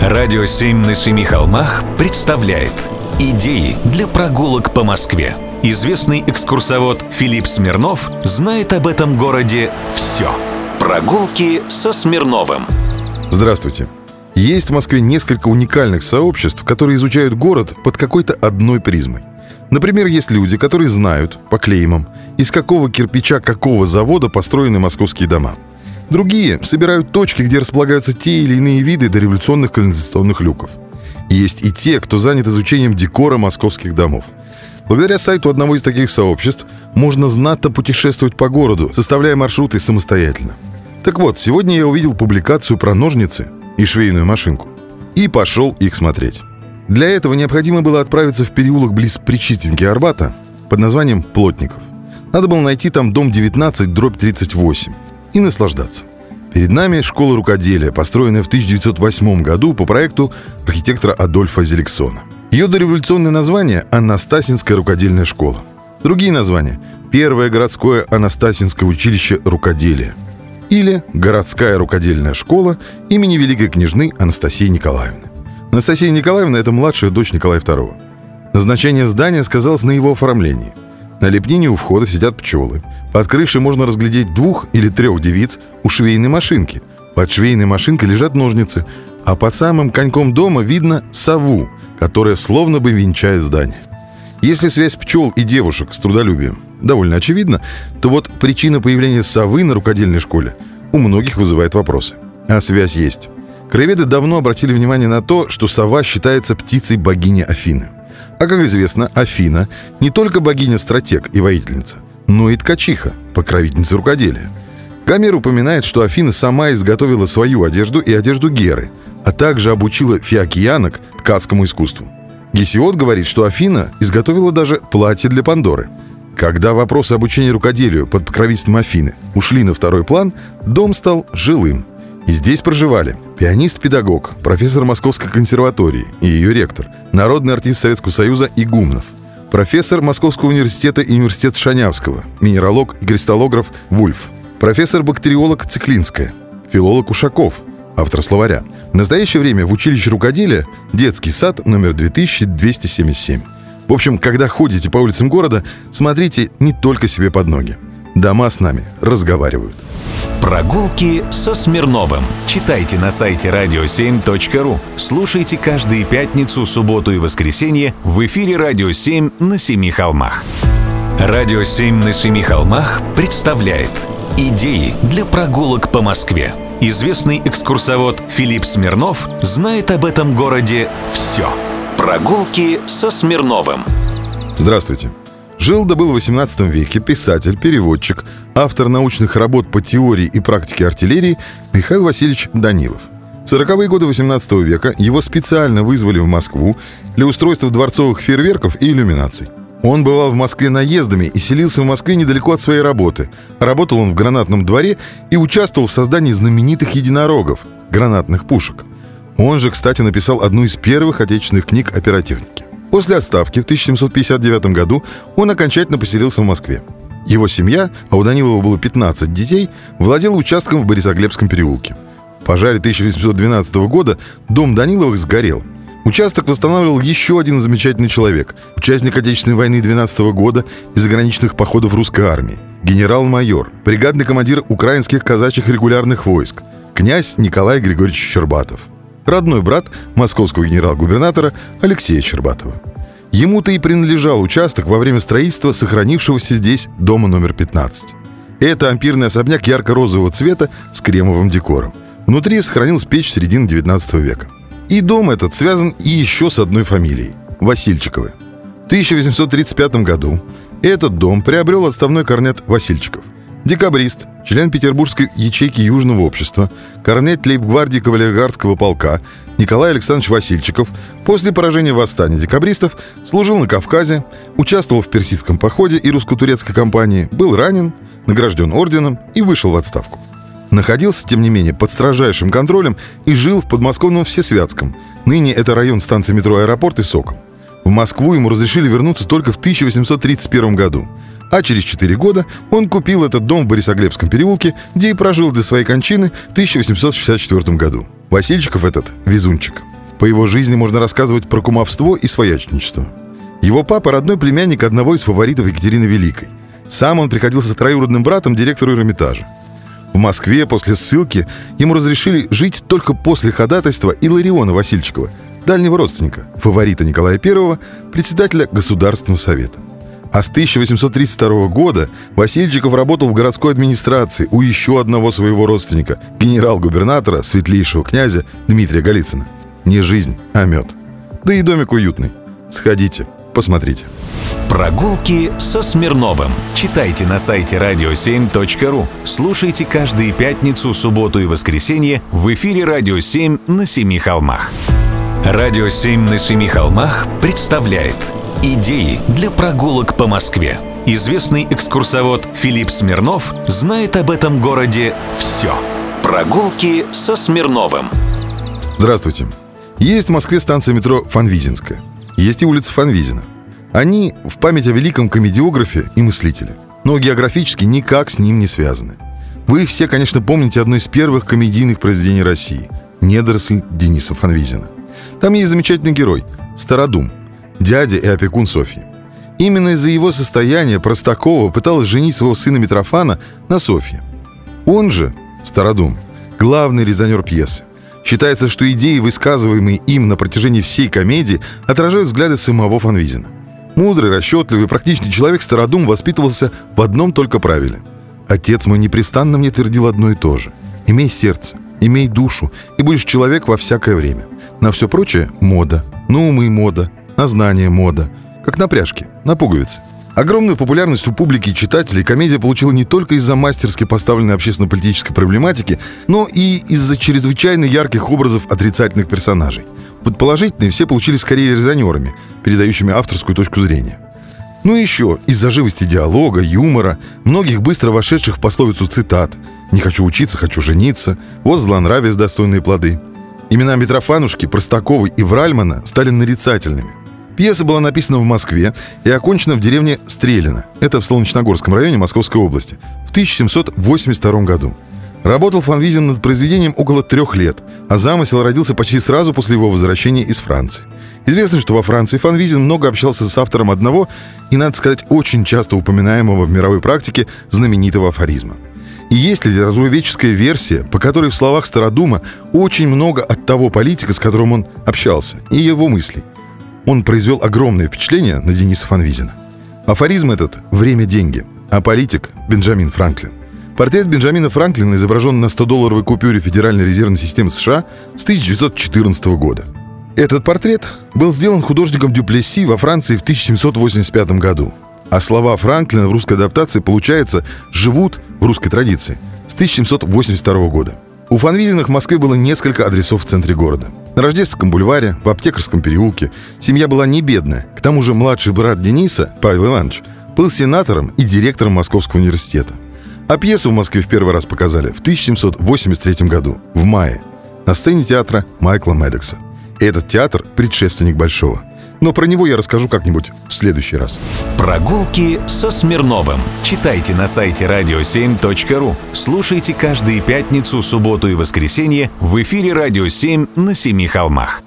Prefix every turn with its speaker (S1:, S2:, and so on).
S1: Радио «Семь на семи холмах» представляет Идеи для прогулок по Москве. Известный экскурсовод Филипп Смирнов знает об этом городе все. Прогулки со Смирновым.
S2: Здравствуйте. Есть в Москве несколько уникальных сообществ, которые изучают город под какой-то одной призмой. Например, есть люди, которые знают по клеймам, из какого кирпича какого завода построены московские дома. Другие собирают точки, где располагаются те или иные виды дореволюционных канализационных люков. Есть и те, кто занят изучением декора московских домов. Благодаря сайту одного из таких сообществ можно знатно путешествовать по городу, составляя маршруты самостоятельно. Так вот, сегодня я увидел публикацию про ножницы и швейную машинку. И пошел их смотреть. Для этого необходимо было отправиться в переулок близ Причистенки Арбата под названием Плотников. Надо было найти там дом 19, дробь 38 и наслаждаться. Перед нами школа рукоделия, построенная в 1908 году по проекту архитектора Адольфа Зеликсона. Ее дореволюционное название – Анастасинская рукодельная школа. Другие названия – Первое городское Анастасинское училище рукоделия или Городская рукодельная школа имени Великой княжны Анастасии Николаевны. Анастасия Николаевна – это младшая дочь Николая II. Назначение здания сказалось на его оформлении. На лепнине у входа сидят пчелы. Под крышей можно разглядеть двух или трех девиц у швейной машинки. Под швейной машинкой лежат ножницы, а под самым коньком дома видно сову, которая словно бы венчает здание. Если связь пчел и девушек с трудолюбием довольно очевидна, то вот причина появления совы на рукодельной школе у многих вызывает вопросы. А связь есть. Краеведы давно обратили внимание на то, что сова считается птицей богини Афины. А как известно, Афина не только богиня-стратег и воительница, но и ткачиха, покровительница рукоделия. Гомер упоминает, что Афина сама изготовила свою одежду и одежду Геры, а также обучила фиокиянок ткацкому искусству. Гесиод говорит, что Афина изготовила даже платье для Пандоры. Когда вопросы обучения рукоделию под покровительством Афины ушли на второй план, дом стал жилым – и здесь проживали пианист-педагог, профессор Московской консерватории и ее ректор, народный артист Советского Союза Игумнов, профессор Московского университета и университет Шанявского, минералог и кристаллограф Вульф, профессор-бактериолог Циклинская, филолог Ушаков, автор словаря. В настоящее время в училище рукоделия детский сад номер 2277. В общем, когда ходите по улицам города, смотрите не только себе под ноги. Дома с нами разговаривают.
S1: Прогулки со Смирновым. Читайте на сайте radio7.ru. Слушайте каждые пятницу, субботу и воскресенье в эфире «Радио 7» на Семи холмах. «Радио 7» на Семи холмах представляет Идеи для прогулок по Москве. Известный экскурсовод Филипп Смирнов знает об этом городе все. Прогулки со Смирновым.
S2: Здравствуйте. Жил да был в 18 веке писатель, переводчик, автор научных работ по теории и практике артиллерии Михаил Васильевич Данилов. В 40-е годы 18 века его специально вызвали в Москву для устройства дворцовых фейерверков и иллюминаций. Он бывал в Москве наездами и селился в Москве недалеко от своей работы. Работал он в гранатном дворе и участвовал в создании знаменитых единорогов – гранатных пушек. Он же, кстати, написал одну из первых отечественных книг о пиротехнике. После отставки в 1759 году он окончательно поселился в Москве. Его семья, а у Данилова было 15 детей, владела участком в Борисоглебском переулке. В пожаре 1812 года дом Даниловых сгорел. Участок восстанавливал еще один замечательный человек, участник Отечественной войны 12 года и заграничных походов русской армии, генерал-майор, бригадный командир украинских казачьих регулярных войск, князь Николай Григорьевич Щербатов – родной брат московского генерал-губернатора Алексея Щербатова. Ему-то и принадлежал участок во время строительства сохранившегося здесь дома номер 15. Это ампирный особняк ярко-розового цвета с кремовым декором. Внутри сохранилась печь середины 19 века. И дом этот связан и еще с одной фамилией – Васильчиковы. В 1835 году этот дом приобрел отставной корнет Васильчиков – Декабрист, член Петербургской ячейки Южного общества, корнет лейб-гвардии кавалергардского полка Николай Александрович Васильчиков после поражения восстания декабристов служил на Кавказе, участвовал в персидском походе и русско-турецкой кампании, был ранен, награжден орденом и вышел в отставку. Находился, тем не менее, под строжайшим контролем и жил в подмосковном Всесвятском. Ныне это район станции метро «Аэропорт» и «Сокол». В Москву ему разрешили вернуться только в 1831 году – а через 4 года он купил этот дом в Борисоглебском переулке, где и прожил до своей кончины в 1864 году. Васильчиков этот – везунчик. По его жизни можно рассказывать про кумовство и своячничество. Его папа – родной племянник одного из фаворитов Екатерины Великой. Сам он приходился троюродным братом директору Эрмитажа. В Москве после ссылки ему разрешили жить только после ходатайства Илариона Васильчикова, дальнего родственника, фаворита Николая I, председателя Государственного совета. А с 1832 года Васильчиков работал в городской администрации у еще одного своего родственника, генерал-губернатора, светлейшего князя Дмитрия Голицына. Не жизнь, а мед. Да и домик уютный. Сходите, посмотрите.
S1: Прогулки со Смирновым. Читайте на сайте radio7.ru. Слушайте каждые пятницу, субботу и воскресенье в эфире «Радио 7» на Семи холмах. «Радио 7» на Семи холмах представляет Идеи для прогулок по Москве. Известный экскурсовод Филипп Смирнов знает об этом городе все. Прогулки со Смирновым.
S2: Здравствуйте. Есть в Москве станция метро Фанвизинская. Есть и улица Фанвизина. Они в память о великом комедиографе и мыслителе. Но географически никак с ним не связаны. Вы все, конечно, помните одно из первых комедийных произведений России «Недоросль» Дениса Фанвизина. Там есть замечательный герой – Стародум – дядя и опекун Софьи. Именно из-за его состояния Простакова пыталась женить своего сына Митрофана на Софье. Он же, Стародум, главный резонер пьесы. Считается, что идеи, высказываемые им на протяжении всей комедии, отражают взгляды самого Фанвизина. Мудрый, расчетливый, практичный человек Стародум воспитывался в одном только правиле. Отец мой непрестанно мне твердил одно и то же. «Имей сердце, имей душу, и будешь человек во всякое время». На все прочее – мода. На умы – мода на знание мода, как на пряжке, на пуговицы. Огромную популярность у публики и читателей комедия получила не только из-за мастерски поставленной общественно-политической проблематики, но и из-за чрезвычайно ярких образов отрицательных персонажей. Под положительные все получили скорее резонерами, передающими авторскую точку зрения. Ну и еще, из-за живости диалога, юмора, многих быстро вошедших в пословицу цитат «Не хочу учиться, хочу жениться», «Вот злонравие с достойные плоды». Имена Митрофанушки, Простаковой и Вральмана стали нарицательными. Пьеса была написана в Москве и окончена в деревне Стрелино, это в Солнечногорском районе Московской области, в 1782 году. Работал Фанвизин над произведением около трех лет, а замысел родился почти сразу после его возвращения из Франции. Известно, что во Франции Фанвизин много общался с автором одного и, надо сказать, очень часто упоминаемого в мировой практике знаменитого афоризма. И есть литературоведческая версия, по которой в словах Стародума очень много от того политика, с которым он общался, и его мыслей – он произвел огромное впечатление на Дениса Фанвизина. Афоризм этот «время – деньги», а политик – Бенджамин Франклин. Портрет Бенджамина Франклина изображен на 100-долларовой купюре Федеральной резервной системы США с 1914 года. Этот портрет был сделан художником Дюплесси во Франции в 1785 году. А слова Франклина в русской адаптации, получается, живут в русской традиции с 1782 года. У Фанвизиных в Москве было несколько адресов в центре города. На Рождественском бульваре, в Аптекарском переулке. Семья была не бедная. К тому же младший брат Дениса, Павел Иванович, был сенатором и директором Московского университета. А пьесу в Москве в первый раз показали в 1783 году, в мае, на сцене театра Майкла Медекса. Этот театр – предшественник Большого – но про него я расскажу как-нибудь в следующий раз.
S1: Прогулки со Смирновым. Читайте на сайте radio7.ru. Слушайте каждые пятницу, субботу и воскресенье в эфире «Радио 7» на Семи холмах.